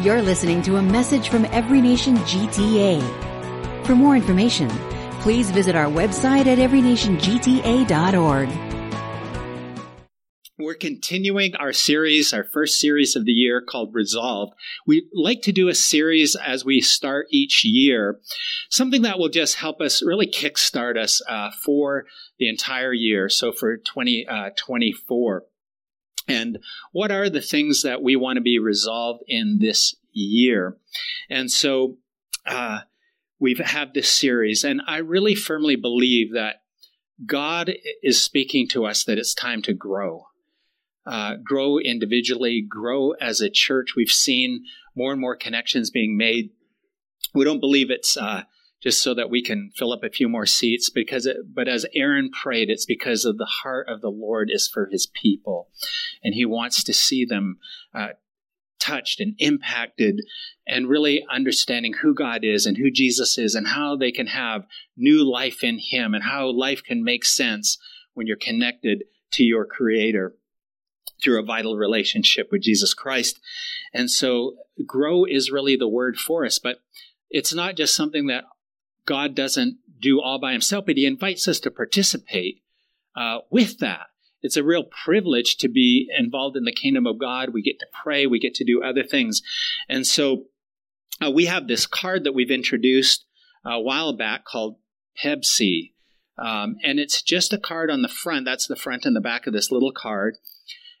You're listening to a message from Every Nation GTA. For more information, please visit our website at everynationgta.org. We're continuing our series, our first series of the year called Resolved. We like to do a series as we start each year, something that will just help us really kickstart us uh, for the entire year. So for 2024. And what are the things that we want to be resolved in this year? And so uh, we've had this series, and I really firmly believe that God is speaking to us that it's time to grow. Uh, grow individually, grow as a church. We've seen more and more connections being made. We don't believe it's uh, just so that we can fill up a few more seats because it, but as Aaron prayed it's because of the heart of the Lord is for his people and he wants to see them uh, touched and impacted and really understanding who God is and who Jesus is and how they can have new life in him and how life can make sense when you're connected to your creator through a vital relationship with Jesus Christ. And so grow is really the word for us, but it's not just something that God doesn't do all by himself, but he invites us to participate uh, with that. It's a real privilege to be involved in the kingdom of God. We get to pray, we get to do other things. And so uh, we have this card that we've introduced a while back called Pebsi. Um, and it's just a card on the front. That's the front and the back of this little card.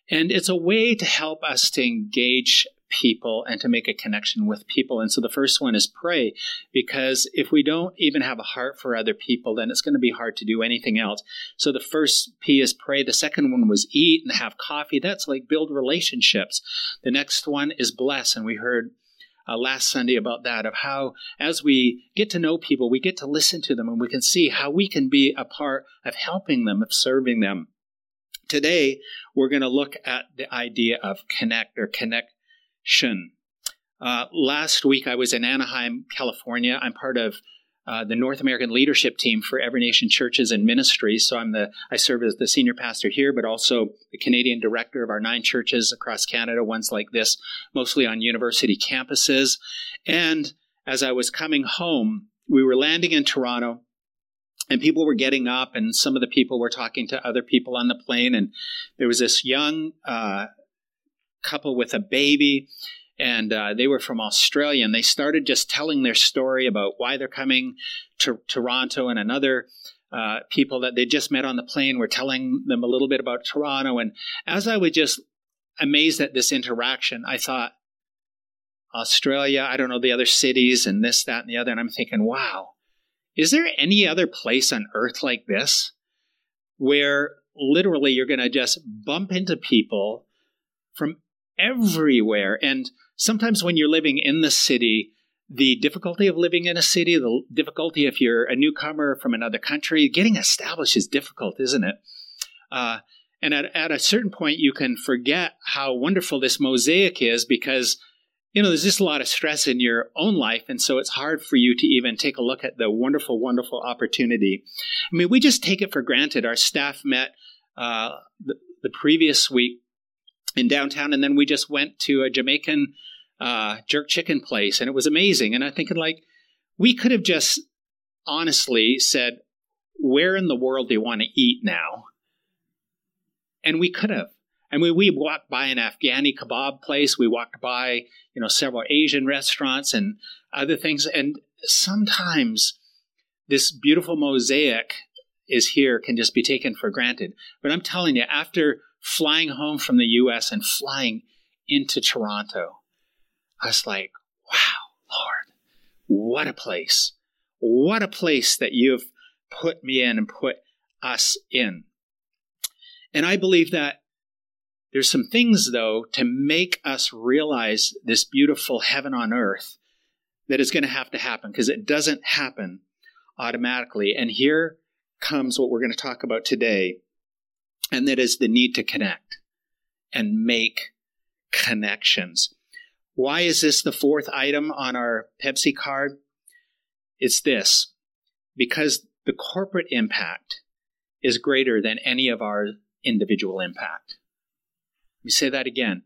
And it's a way to help us to engage people and to make a connection with people. And so the first one is pray, because if we don't even have a heart for other people, then it's going to be hard to do anything else. So the first P is pray. The second one was eat and have coffee. That's like build relationships. The next one is bless. And we heard uh, last Sunday about that of how, as we get to know people, we get to listen to them and we can see how we can be a part of helping them, of serving them. Today, we're going to look at the idea of connect or connect Shun. Uh, last week, I was in Anaheim, California. I'm part of uh, the North American leadership team for Every Nation Churches and Ministries. So I'm the I serve as the senior pastor here, but also the Canadian director of our nine churches across Canada. Ones like this, mostly on university campuses. And as I was coming home, we were landing in Toronto. And people were getting up, and some of the people were talking to other people on the plane. And there was this young uh, couple with a baby, and uh, they were from Australia. And they started just telling their story about why they're coming to Toronto, and another uh, people that they just met on the plane were telling them a little bit about Toronto. And as I was just amazed at this interaction, I thought, Australia, I don't know the other cities and this, that, and the other. And I'm thinking, wow, is there any other place on earth like this where literally you're going to just bump into people from everywhere. And sometimes when you're living in the city, the difficulty of living in a city, the difficulty if you're a newcomer from another country, getting established is difficult, isn't it? Uh, and at, at a certain point, you can forget how wonderful this mosaic is because, you know, there's just a lot of stress in your own life. And so it's hard for you to even take a look at the wonderful, wonderful opportunity. I mean, we just take it for granted. Our staff met uh, the, the previous week in downtown, and then we just went to a Jamaican uh, jerk chicken place, and it was amazing. And I'm thinking, like, we could have just honestly said, "Where in the world do you want to eat now?" And we could have. I mean, we walked by an Afghani kebab place. We walked by, you know, several Asian restaurants and other things. And sometimes this beautiful mosaic is here can just be taken for granted. But I'm telling you, after flying home from the US and flying into Toronto. I was like, wow, Lord, what a place. What a place that you've put me in and put us in. And I believe that there's some things, though, to make us realize this beautiful heaven on earth that is going to have to happen because it doesn't happen automatically. And here comes what we're going to talk about today and that is the need to connect and make connections. Why is this the fourth item on our Pepsi card? It's this because the corporate impact is greater than any of our individual impact. Let me say that again.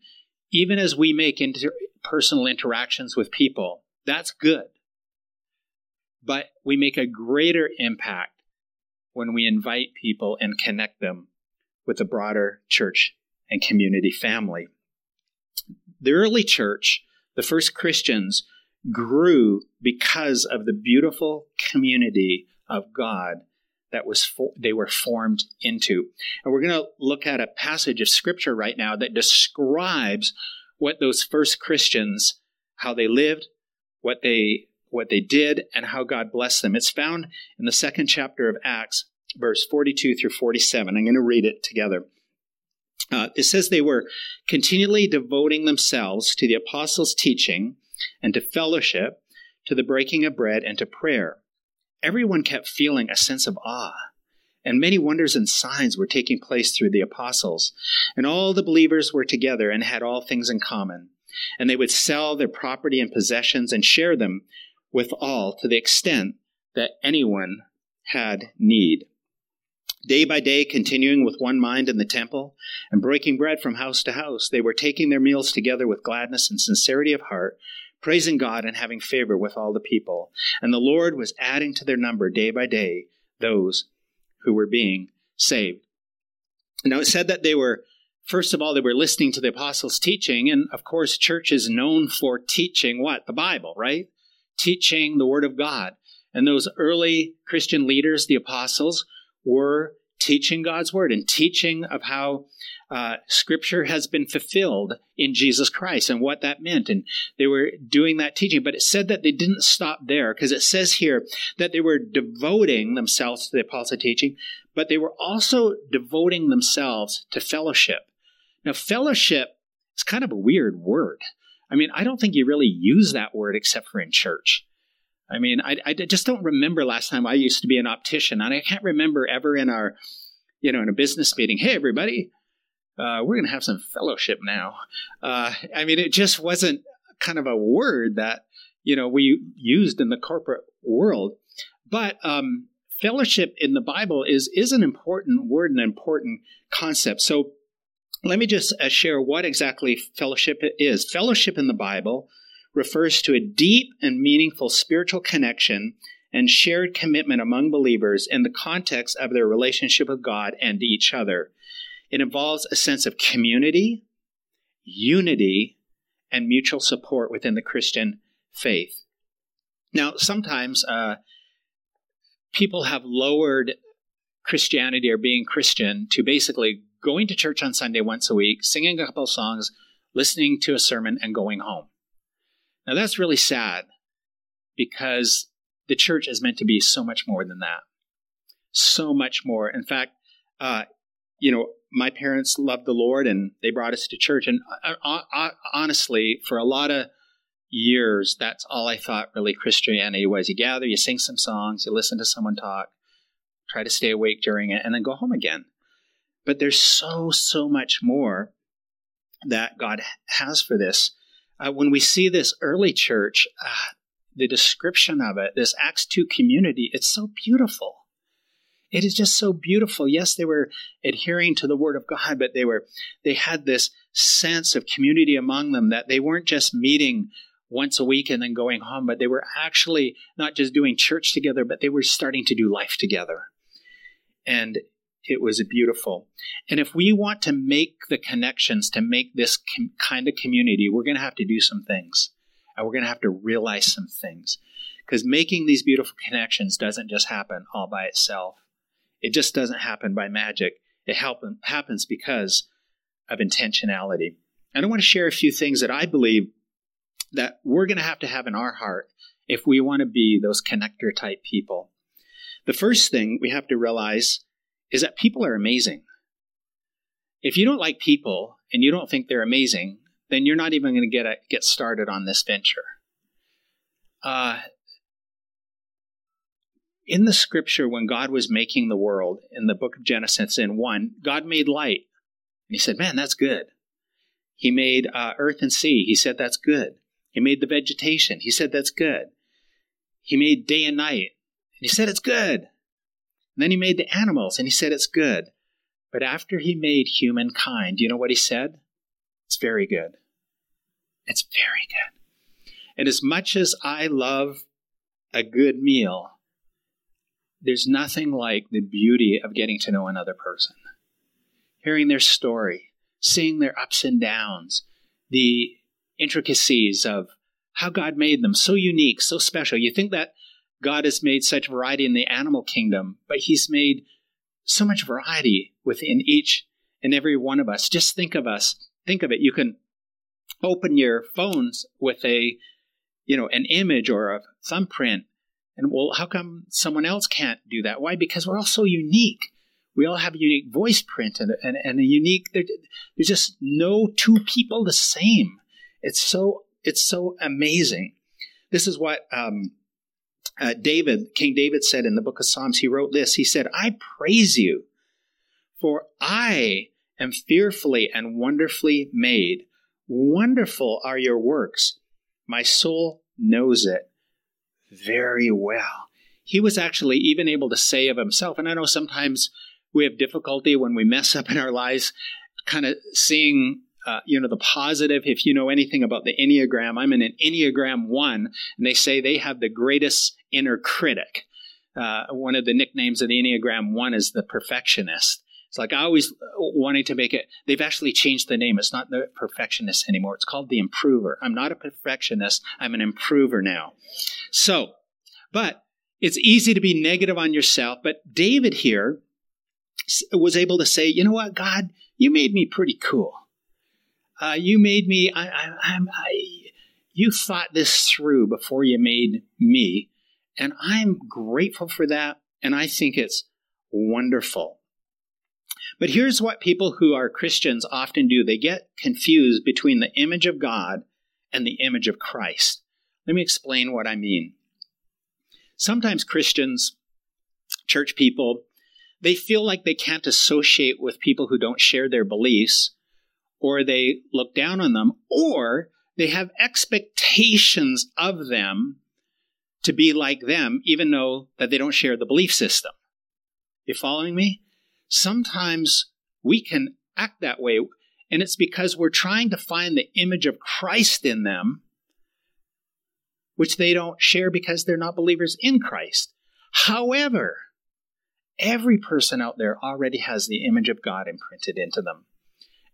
Even as we make inter- personal interactions with people. That's good. But we make a greater impact when we invite people and connect them with the broader church and community family. The early church, the first Christians, grew because of the beautiful community of God that was they were formed into. And we're going to look at a passage of scripture right now that describes what those first Christians how they lived, what they what they did and how God blessed them. It's found in the second chapter of Acts, verse 42 through 47. I'm going to read it together. Uh, it says they were continually devoting themselves to the apostles' teaching and to fellowship, to the breaking of bread, and to prayer. Everyone kept feeling a sense of awe, and many wonders and signs were taking place through the apostles. And all the believers were together and had all things in common. And they would sell their property and possessions and share them with all to the extent that anyone had need. Day by day, continuing with one mind in the temple and breaking bread from house to house, they were taking their meals together with gladness and sincerity of heart, praising God and having favor with all the people. And the Lord was adding to their number day by day those who were being saved. Now it said that they were, first of all, they were listening to the apostles' teaching. And of course, church is known for teaching what? The Bible, right? Teaching the Word of God. And those early Christian leaders, the apostles, were teaching God's word and teaching of how uh, scripture has been fulfilled in Jesus Christ and what that meant. And they were doing that teaching. But it said that they didn't stop there because it says here that they were devoting themselves to the apostle teaching, but they were also devoting themselves to fellowship. Now, fellowship is kind of a weird word. I mean, I don't think you really use that word except for in church. I mean, I, I just don't remember last time I used to be an optician, and I can't remember ever in our, you know, in a business meeting, hey, everybody, uh, we're going to have some fellowship now. Uh, I mean, it just wasn't kind of a word that, you know, we used in the corporate world. But um, fellowship in the Bible is, is an important word, an important concept. So let me just uh, share what exactly fellowship is. Fellowship in the Bible refers to a deep and meaningful spiritual connection and shared commitment among believers in the context of their relationship with God and each other. It involves a sense of community, unity, and mutual support within the Christian faith. Now, sometimes uh, people have lowered Christianity or being Christian to basically going to church on Sunday once a week, singing a couple songs, listening to a sermon, and going home. Now that's really sad because the church is meant to be so much more than that. So much more. In fact, uh, you know, my parents loved the Lord and they brought us to church. And uh, uh, uh, honestly, for a lot of years, that's all I thought really Christianity was. You gather, you sing some songs, you listen to someone talk, try to stay awake during it, and then go home again. But there's so, so much more that God has for this uh, when we see this early church, uh, the description of it, this Acts 2 community, it's so beautiful. It is just so beautiful. Yes, they were adhering to the word of God, but they were they had this sense of community among them that they weren't just meeting once a week and then going home, but they were actually not just doing church together, but they were starting to do life together. And it was beautiful. And if we want to make the connections to make this com- kind of community, we're going to have to do some things. And we're going to have to realize some things. Because making these beautiful connections doesn't just happen all by itself. It just doesn't happen by magic. It happens because of intentionality. And I want to share a few things that I believe that we're going to have to have in our heart if we want to be those connector type people. The first thing we have to realize is that people are amazing. If you don't like people and you don't think they're amazing, then you're not even going to get a, get started on this venture. Uh, in the scripture, when God was making the world in the book of Genesis, in one, God made light. And He said, "Man, that's good." He made uh, earth and sea. He said, "That's good." He made the vegetation. He said, "That's good." He made day and night. And he said, "It's good." And then he made the animals and he said it's good. But after he made humankind, do you know what he said? It's very good. It's very good. And as much as I love a good meal, there's nothing like the beauty of getting to know another person, hearing their story, seeing their ups and downs, the intricacies of how God made them so unique, so special. You think that God has made such variety in the animal kingdom, but He's made so much variety within each and every one of us. Just think of us. Think of it. You can open your phones with a, you know, an image or a thumbprint. And well, how come someone else can't do that? Why? Because we're all so unique. We all have a unique voice print and, and, and a unique, there's just no two people the same. It's so, it's so amazing. This is what, um, uh, David, King David said in the book of Psalms, he wrote this. He said, I praise you, for I am fearfully and wonderfully made. Wonderful are your works. My soul knows it very well. He was actually even able to say of himself, and I know sometimes we have difficulty when we mess up in our lives, kind of seeing uh, you know the positive. If you know anything about the enneagram i'm in an enneagram 1 and they say they have the greatest inner critic. Uh, one of the nicknames of the enneagram 1 is the perfectionist. It's like i always wanting to make it they've actually changed the name. It's not the perfectionist anymore. It's called the improver. I'm not a perfectionist. I'm an improver now. So but it's easy to be negative on yourself but david here was able to say you know what god? You made me pretty cool uh, you made me. I, I, I'm. I, you thought this through before you made me, and I'm grateful for that. And I think it's wonderful. But here's what people who are Christians often do they get confused between the image of God and the image of Christ. Let me explain what I mean. Sometimes Christians, church people, they feel like they can't associate with people who don't share their beliefs or they look down on them, or they have expectations of them to be like them, even though that they don't share the belief system. You following me? Sometimes we can act that way, and it's because we're trying to find the image of Christ in them, which they don't share because they're not believers in Christ. However, every person out there already has the image of God imprinted into them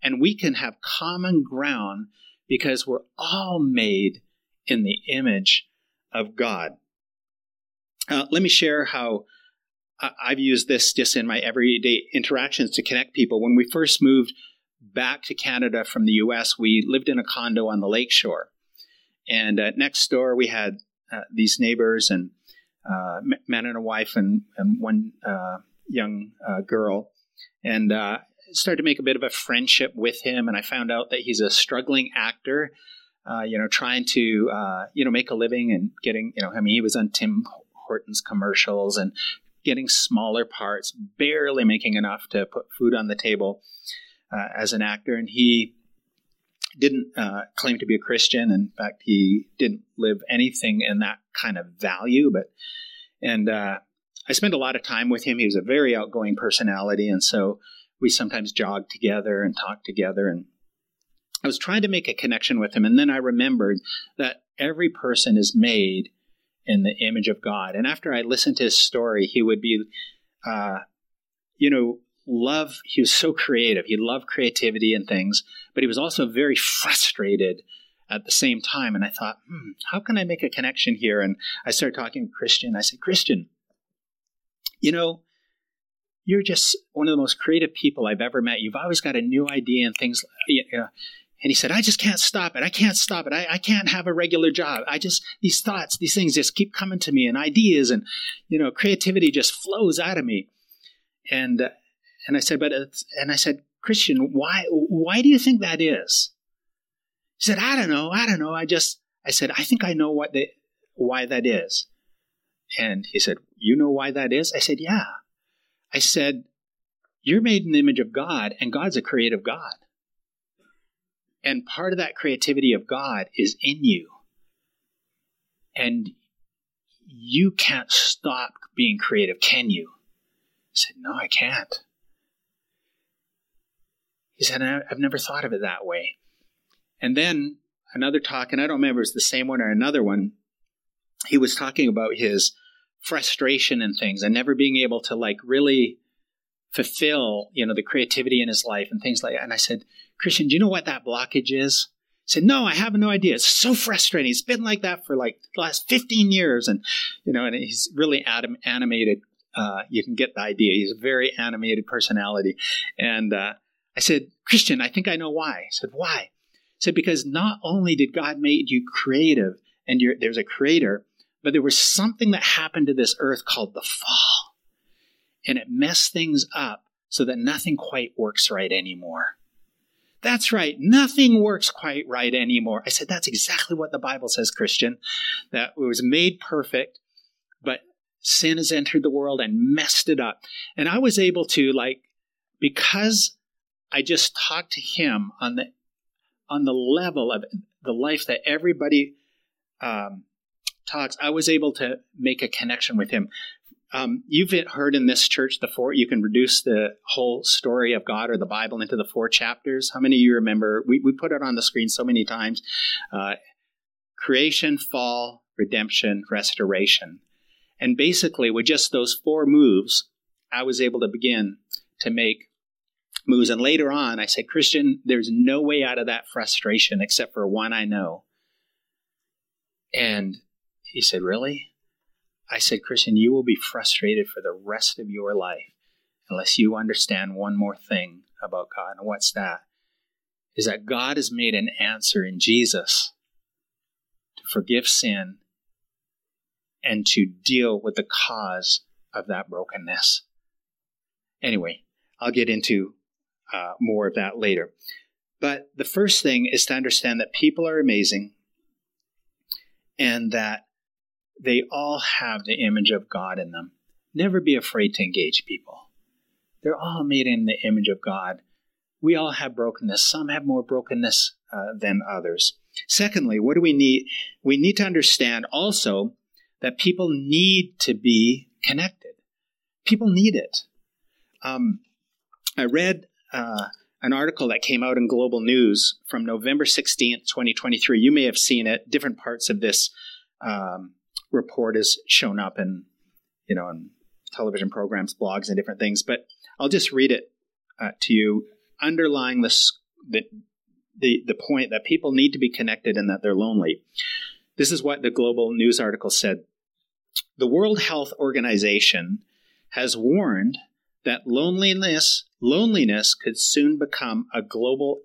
and we can have common ground because we're all made in the image of God. Uh, let me share how I've used this just in my everyday interactions to connect people. When we first moved back to Canada from the US, we lived in a condo on the lakeshore. And uh, next door, we had uh, these neighbors and uh, man and a wife and, and one uh, young uh, girl. And uh, started to make a bit of a friendship with him, and I found out that he's a struggling actor. Uh, you know, trying to uh, you know make a living and getting you know, I mean, he was on Tim Hortons commercials and getting smaller parts, barely making enough to put food on the table uh, as an actor, and he didn't uh, claim to be a Christian. In fact, he didn't live anything in that kind of value, but and uh, I spent a lot of time with him. He was a very outgoing personality, and so we sometimes jogged together and talked together and I was trying to make a connection with him and then I remembered that every person is made in the image of God. And after I listened to his story, he would be uh, you know, love he was so creative. He loved creativity and things, but he was also very frustrated at the same time. And I thought, hmm, how can I make a connection here? And I started talking to Christian. I said, Christian, you know, you're just one of the most creative people I've ever met. You've always got a new idea and things. You know. And he said, I just can't stop it. I can't stop it. I, I can't have a regular job. I just, these thoughts, these things just keep coming to me and ideas and, you know, creativity just flows out of me. And, uh, and I said, but, and I said, Christian, why, why do you think that is? He said, I don't know. I don't know. I just, I said, I think I know what the, why that is. And he said, you know why that is? I said, yeah. I said, You're made in the image of God, and God's a creative God. And part of that creativity of God is in you. And you can't stop being creative, can you? I said, No, I can't. He said, I've never thought of it that way. And then another talk, and I don't remember if it was the same one or another one. He was talking about his frustration and things and never being able to like really fulfill, you know, the creativity in his life and things like that. And I said, Christian, do you know what that blockage is? He said, No, I have no idea. It's so frustrating. It's been like that for like the last 15 years. And, you know, and he's really anim- animated. Uh, you can get the idea. He's a very animated personality. And uh, I said, Christian, I think I know why. I said, Why? He said, Because not only did God make you creative and there's a creator, but there was something that happened to this earth called the fall. And it messed things up so that nothing quite works right anymore. That's right. Nothing works quite right anymore. I said, that's exactly what the Bible says, Christian, that it was made perfect, but sin has entered the world and messed it up. And I was able to, like, because I just talked to him on the, on the level of the life that everybody, um, talks, I was able to make a connection with him. Um, you've heard in this church the four, you can reduce the whole story of God or the Bible into the four chapters. How many of you remember? We, we put it on the screen so many times uh, creation, fall, redemption, restoration. And basically, with just those four moves, I was able to begin to make moves. And later on, I said, Christian, there's no way out of that frustration except for one I know. And he said, Really? I said, Christian, you will be frustrated for the rest of your life unless you understand one more thing about God. And what's that? Is that God has made an answer in Jesus to forgive sin and to deal with the cause of that brokenness. Anyway, I'll get into uh, more of that later. But the first thing is to understand that people are amazing and that they all have the image of God in them. Never be afraid to engage people. They're all made in the image of God. We all have brokenness. Some have more brokenness uh, than others. Secondly, what do we need? We need to understand also that people need to be connected. People need it. Um, I read uh, an article that came out in Global News from November 16th, 2023. You may have seen it. Different parts of this um, report has shown up in, you know, in television programs, blogs, and different things. But I'll just read it uh, to you, underlying this, the, the, the point that people need to be connected and that they're lonely. This is what the global news article said. The World Health Organization has warned that loneliness loneliness could soon become a global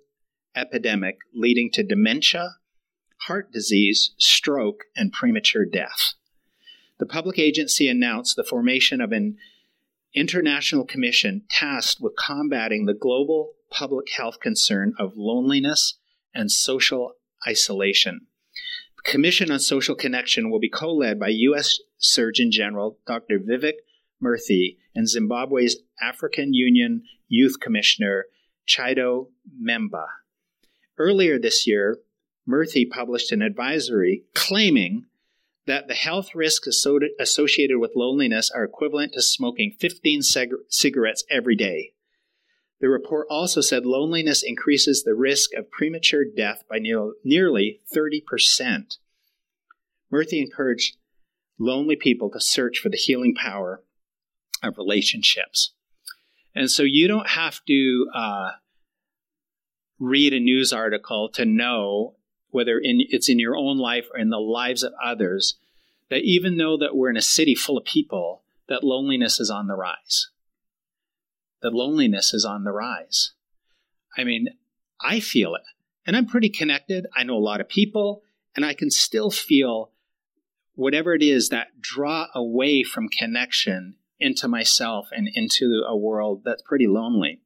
epidemic leading to dementia, heart disease, stroke, and premature death. The public agency announced the formation of an international commission tasked with combating the global public health concern of loneliness and social isolation. The Commission on Social Connection will be co led by U.S. Surgeon General Dr. Vivek Murthy and Zimbabwe's African Union Youth Commissioner Chido Mpemba. Earlier this year, Murthy published an advisory claiming that the health risks associated with loneliness are equivalent to smoking 15 cig- cigarettes every day. The report also said loneliness increases the risk of premature death by ne- nearly 30%. Murthy encouraged lonely people to search for the healing power of relationships. And so you don't have to uh, read a news article to know whether in, it's in your own life or in the lives of others, that even though that we're in a city full of people, that loneliness is on the rise. That loneliness is on the rise. I mean, I feel it. And I'm pretty connected. I know a lot of people, and I can still feel whatever it is that draw away from connection into myself and into a world that's pretty lonely.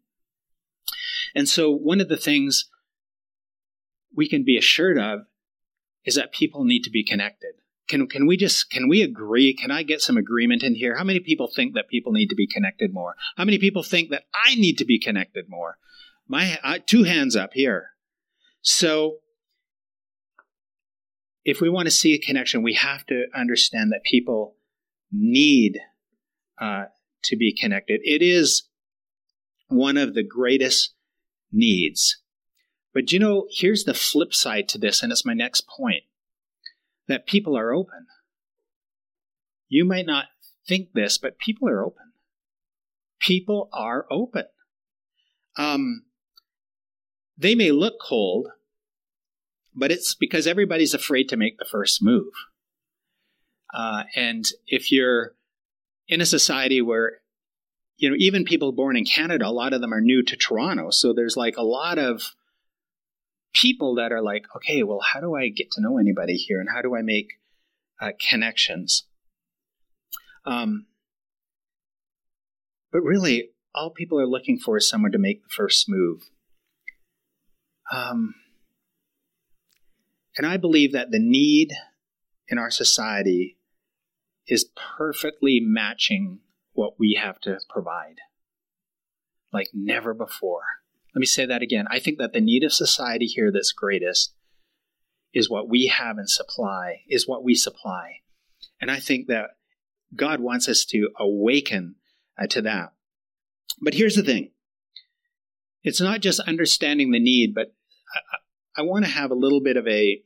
And so, one of the things we can be assured of is that people need to be connected. Can, can we just can we agree? Can I get some agreement in here? How many people think that people need to be connected more? How many people think that I need to be connected more? My uh, two hands up here. So if we want to see a connection, we have to understand that people need uh, to be connected. It is one of the greatest needs But you know, here's the flip side to this, and it's my next point that people are open. You might not think this, but people are open. People are open. Um, they may look cold, but it's because everybody's afraid to make the first move. Uh, and if you're in a society where, you know, even people born in Canada, a lot of them are new to Toronto. So there's like a lot of people that are like, okay, well, how do I get to know anybody here and how do I make uh, connections? Um, but really, all people are looking for is someone to make the first move. Um, and I believe that the need in our society is perfectly matching what we have to provide like never before. Let me say that again. I think that the need of society here that's greatest is what we have and supply, is what we supply. And I think that God wants us to awaken uh, to that. But here's the thing it's not just understanding the need, but I, I want to have a little bit of a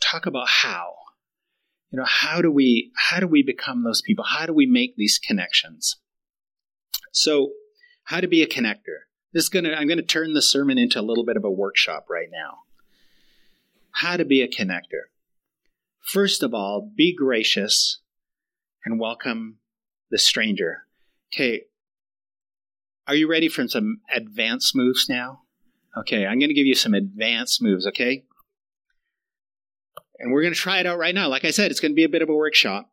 talk about how you know how do we how do we become those people how do we make these connections so how to be a connector this is gonna i'm gonna turn the sermon into a little bit of a workshop right now how to be a connector first of all be gracious and welcome the stranger okay are you ready for some advanced moves now okay i'm gonna give you some advanced moves okay and we're going to try it out right now. Like I said, it's going to be a bit of a workshop.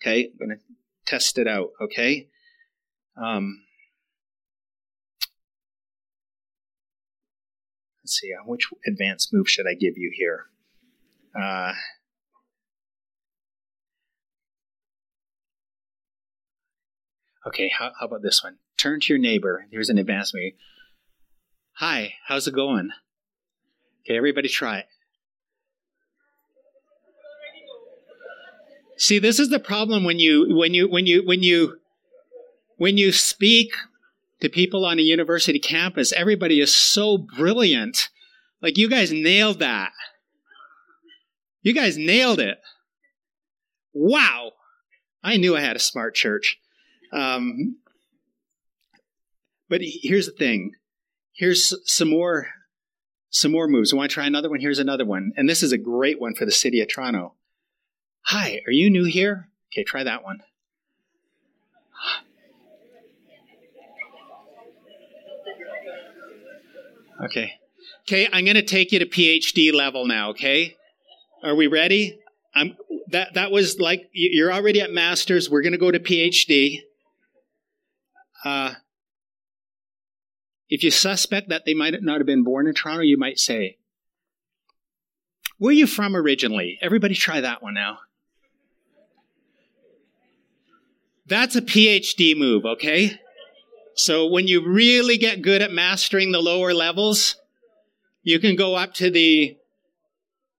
Okay, I'm going to test it out. Okay. Um, let's see. Uh, which advanced move should I give you here? Uh, okay. How, how about this one? Turn to your neighbor. Here's an advanced move. Hi. How's it going? Okay, everybody try it. See, this is the problem when you when you when you when you when you speak to people on a university campus, everybody is so brilliant. Like you guys nailed that. You guys nailed it. Wow. I knew I had a smart church. Um, but here's the thing. Here's some more some more moves. Want to try another one? Here's another one. And this is a great one for the city of Toronto. Hi, are you new here? Okay, try that one. Okay. Okay, I'm going to take you to PhD level now, okay? Are we ready? I'm that that was like you're already at masters, we're going to go to PhD. Uh if you suspect that they might not have been born in Toronto, you might say, Where are you from originally? Everybody try that one now. That's a PhD move, okay? So when you really get good at mastering the lower levels, you can go up to the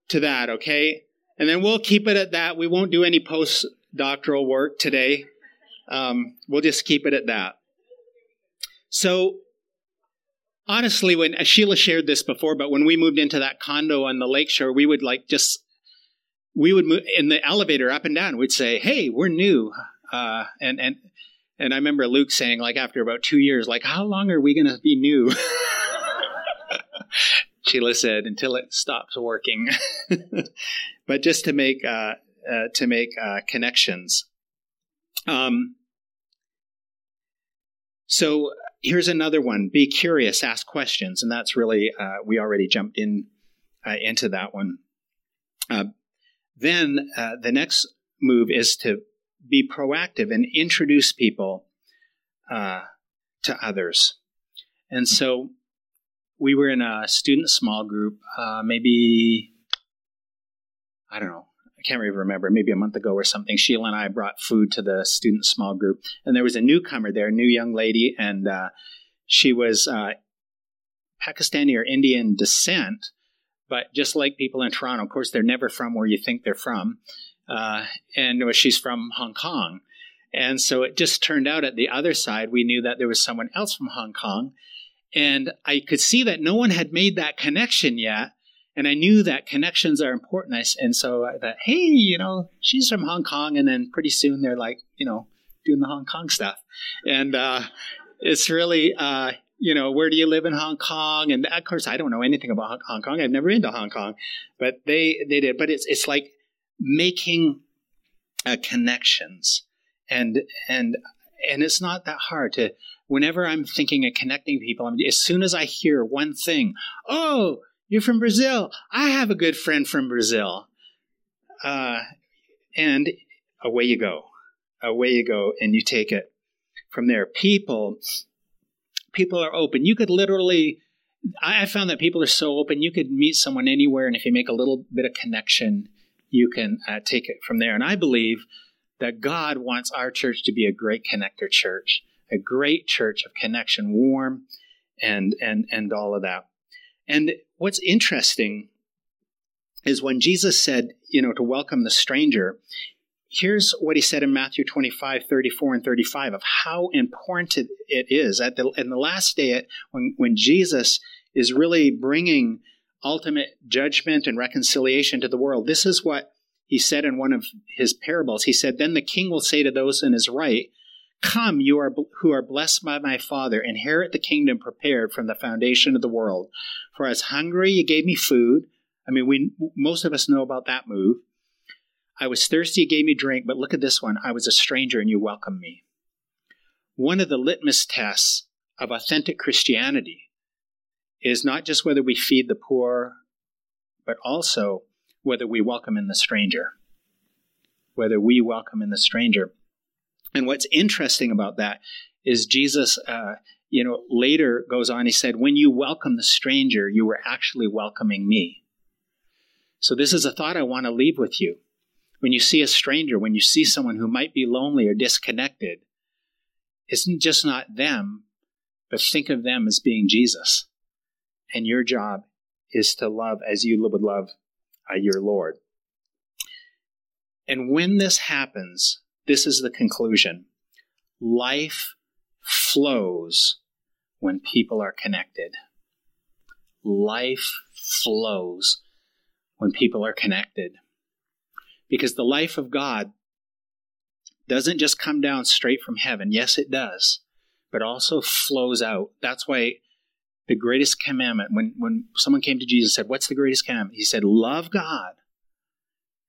to that, okay? And then we'll keep it at that. We won't do any postdoctoral work today. Um, we'll just keep it at that. So honestly, when Sheila shared this before, but when we moved into that condo on the lakeshore, we would like just we would move in the elevator up and down. We'd say, "Hey, we're new. Uh, and and and I remember Luke saying, like after about two years, like, how long are we going to be new? Sheila said, until it stops working. but just to make uh, uh, to make uh, connections. Um, so here's another one: be curious, ask questions, and that's really uh, we already jumped in uh, into that one. Uh, then the next move is to be proactive and introduce people uh, to others. And so we were in a student small group, uh, maybe, I don't know, I can't remember, maybe a month ago or something. Sheila and I brought food to the student small group. And there was a newcomer there, a new young lady, and uh, she was uh, Pakistani or Indian descent. But just like people in Toronto, of course, they're never from where you think they're from uh, and she's from Hong Kong. And so it just turned out at the other side, we knew that there was someone else from Hong Kong. And I could see that no one had made that connection yet. And I knew that connections are important. and so I thought, hey, you know, she's from Hong Kong. And then pretty soon they're like, you know, doing the Hong Kong stuff. And uh, it's really, uh, you know, where do you live in Hong Kong? And of course, I don't know anything about Hong Kong. I've never been to Hong Kong, but they they did. But it's it's like making uh, connections, and and and it's not that hard to. Whenever I'm thinking of connecting people, I'm, as soon as I hear one thing, oh, you're from Brazil. I have a good friend from Brazil, uh, and away you go, away you go, and you take it from there. People, people are open. You could literally. I found that people are so open. You could meet someone anywhere, and if you make a little bit of connection, you can uh, take it from there. And I believe that God wants our church to be a great connector church, a great church of connection, warm, and and and all of that. And what's interesting is when Jesus said, you know, to welcome the stranger, here's what he said in Matthew 25, 34, and 35 of how important it is. At the, in the last day, when, when Jesus is really bringing ultimate judgment and reconciliation to the world, this is what he said in one of his parables. He said, Then the king will say to those in his right, Come, you are who are blessed by my Father, inherit the kingdom prepared from the foundation of the world. For as hungry, you gave me food. I mean, we most of us know about that move. I was thirsty, you gave me drink. But look at this one: I was a stranger, and you welcomed me. One of the litmus tests of authentic Christianity is not just whether we feed the poor, but also whether we welcome in the stranger. Whether we welcome in the stranger. And what's interesting about that is Jesus, uh, you know, later goes on, he said, When you welcome the stranger, you were actually welcoming me. So this is a thought I want to leave with you. When you see a stranger, when you see someone who might be lonely or disconnected, it's just not them, but think of them as being Jesus. And your job is to love as you would love uh, your Lord. And when this happens, this is the conclusion life flows when people are connected. Life flows when people are connected. Because the life of God doesn't just come down straight from heaven. Yes, it does, but also flows out. That's why the greatest commandment, when, when someone came to Jesus and said, What's the greatest commandment? He said, Love God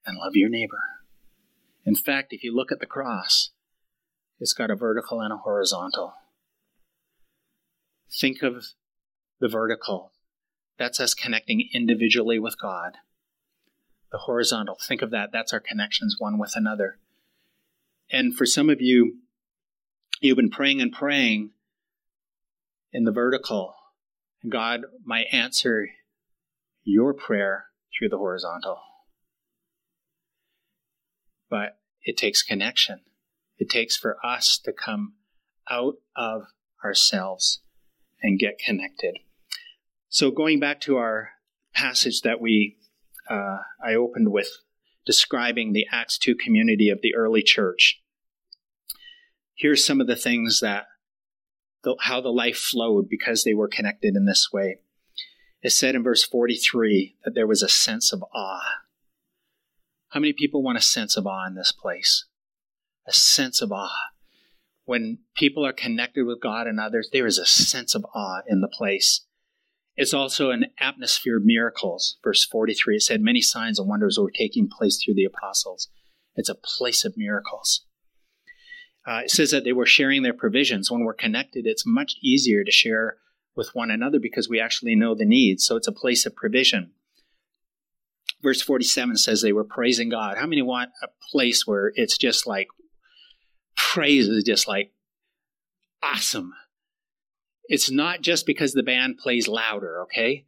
and love your neighbor. In fact, if you look at the cross, it's got a vertical and a horizontal. Think of the vertical. That's us connecting individually with God. The horizontal, think of that. That's our connections one with another. And for some of you, you've been praying and praying in the vertical God might answer your prayer through the horizontal. But it takes connection. It takes for us to come out of ourselves and get connected. So, going back to our passage that we uh, I opened with, describing the Acts two community of the early church. Here's some of the things that the, how the life flowed because they were connected in this way. It said in verse 43 that there was a sense of awe. How many people want a sense of awe in this place? A sense of awe. When people are connected with God and others, there is a sense of awe in the place. It's also an atmosphere of miracles. Verse 43, it said, Many signs and wonders were taking place through the apostles. It's a place of miracles. Uh, it says that they were sharing their provisions. When we're connected, it's much easier to share with one another because we actually know the needs. So it's a place of provision. Verse 47 says they were praising God. How many want a place where it's just like praise is just like awesome? It's not just because the band plays louder, okay?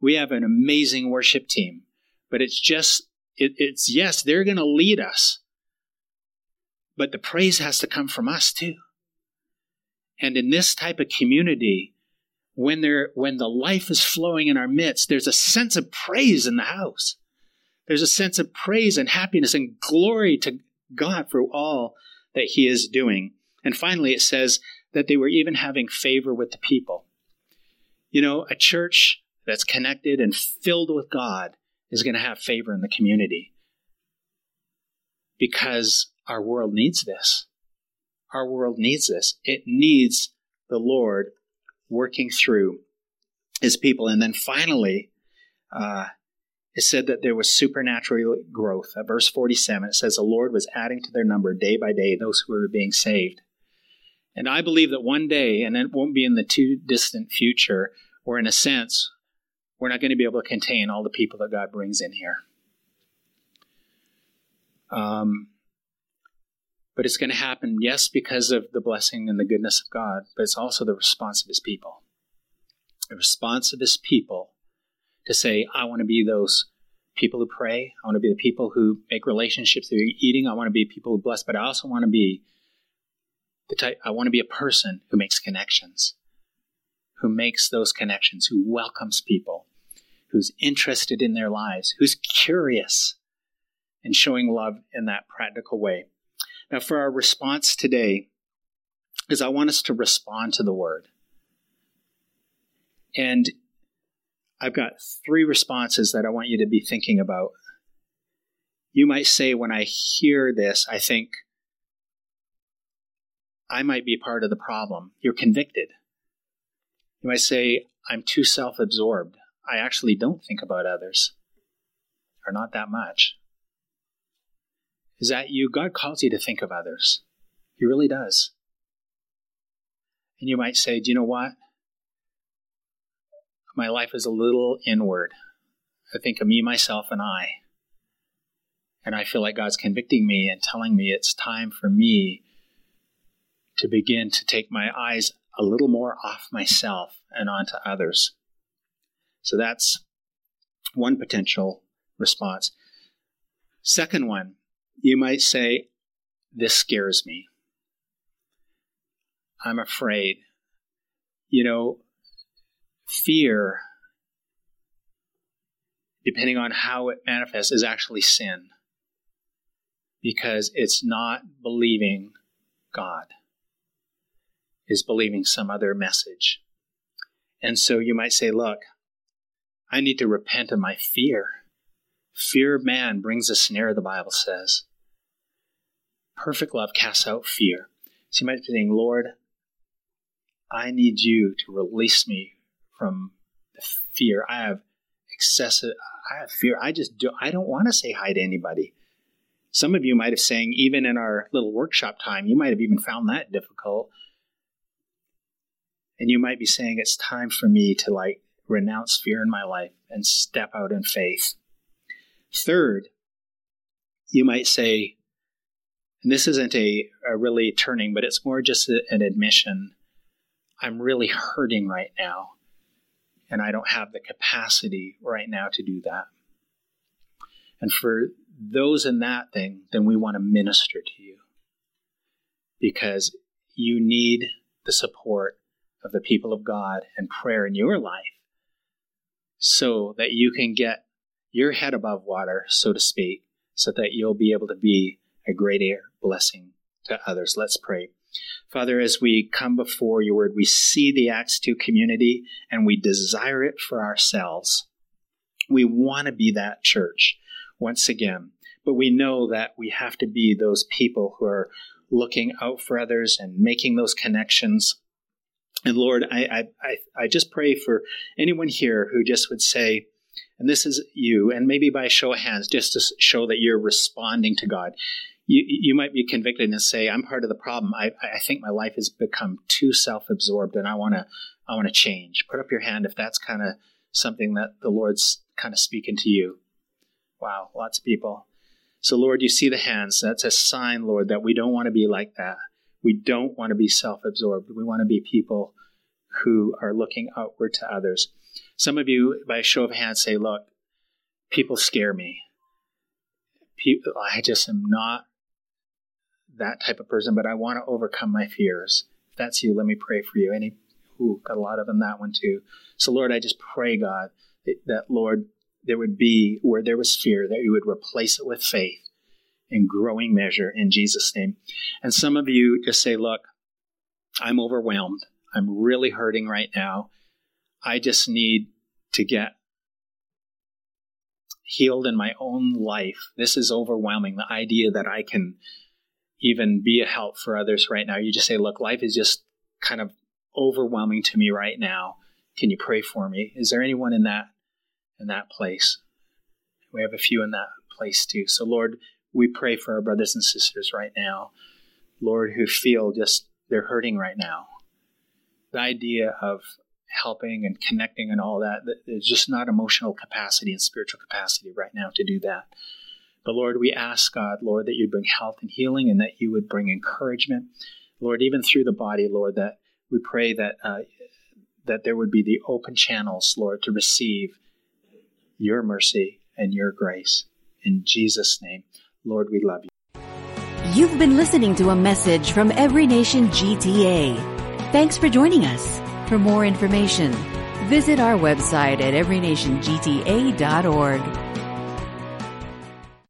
We have an amazing worship team, but it's just, it, it's yes, they're going to lead us but the praise has to come from us too. And in this type of community, when there when the life is flowing in our midst, there's a sense of praise in the house. There's a sense of praise and happiness and glory to God for all that He is doing. And finally, it says that they were even having favor with the people. You know, a church that's connected and filled with God is going to have favor in the community because our world needs this. Our world needs this. It needs the Lord working through his people. And then finally, uh, it said that there was supernatural growth. At verse 47, it says, The Lord was adding to their number day by day those who were being saved. And I believe that one day, and it won't be in the too distant future, or in a sense, we're not going to be able to contain all the people that God brings in here. Um, but it's going to happen, yes, because of the blessing and the goodness of God, but it's also the response of his people. The response of his people to say, I want to be those people who pray. I want to be the people who make relationships through eating. I want to be people who bless, but I also want to be the type, I want to be a person who makes connections, who makes those connections, who welcomes people, who's interested in their lives, who's curious and showing love in that practical way. Now, for our response today, is I want us to respond to the word. And I've got three responses that I want you to be thinking about. You might say, when I hear this, I think I might be part of the problem. You're convicted. You might say, I'm too self absorbed. I actually don't think about others, or not that much is that you, God calls you to think of others. He really does. And you might say, do you know what? My life is a little inward. I think of me, myself, and I. And I feel like God's convicting me and telling me it's time for me to begin to take my eyes a little more off myself and onto others. So that's one potential response. Second one, you might say, This scares me. I'm afraid. You know, fear, depending on how it manifests, is actually sin because it's not believing God, is believing some other message. And so you might say, Look, I need to repent of my fear. Fear of man brings a snare, the Bible says. Perfect love casts out fear. So you might be saying, Lord, I need you to release me from the fear. I have excessive, I have fear. I just do, I don't want to say hi to anybody. Some of you might have saying, even in our little workshop time, you might have even found that difficult. And you might be saying, it's time for me to like renounce fear in my life and step out in faith. Third, you might say, and this isn't a, a really turning, but it's more just a, an admission. I'm really hurting right now, and I don't have the capacity right now to do that. And for those in that thing, then we want to minister to you because you need the support of the people of God and prayer in your life so that you can get your head above water, so to speak, so that you'll be able to be a greater blessing to others. Let's pray. Father, as we come before your word, we see the Acts 2 community and we desire it for ourselves. We want to be that church once again, but we know that we have to be those people who are looking out for others and making those connections. And Lord, I, I, I just pray for anyone here who just would say, and this is you, and maybe by a show of hands, just to show that you're responding to God you, you might be convicted and say, I'm part of the problem. I, I think my life has become too self-absorbed and I want to, I want to change. Put up your hand if that's kind of something that the Lord's kind of speaking to you. Wow, lots of people. So Lord, you see the hands. That's a sign, Lord, that we don't want to be like that. We don't want to be self-absorbed. We want to be people who are looking outward to others. Some of you, by a show of hands, say, look, people scare me. People, I just am not that type of person, but I want to overcome my fears. If that's you, let me pray for you. Any, ooh, got a lot of them that one too. So Lord, I just pray, God, that, that Lord, there would be where there was fear, that you would replace it with faith in growing measure in Jesus' name. And some of you just say, look, I'm overwhelmed. I'm really hurting right now. I just need to get healed in my own life. This is overwhelming. The idea that I can even be a help for others right now. You just say, look, life is just kind of overwhelming to me right now. Can you pray for me? Is there anyone in that in that place? We have a few in that place too. So Lord, we pray for our brothers and sisters right now. Lord, who feel just they're hurting right now. The idea of helping and connecting and all that, there's just not emotional capacity and spiritual capacity right now to do that. But Lord, we ask God, Lord, that you bring health and healing and that you would bring encouragement. Lord, even through the body, Lord, that we pray that uh, that there would be the open channels, Lord, to receive your mercy and your grace. In Jesus' name, Lord, we love you. You've been listening to a message from Every Nation GTA. Thanks for joining us. For more information, visit our website at everynationgta.org.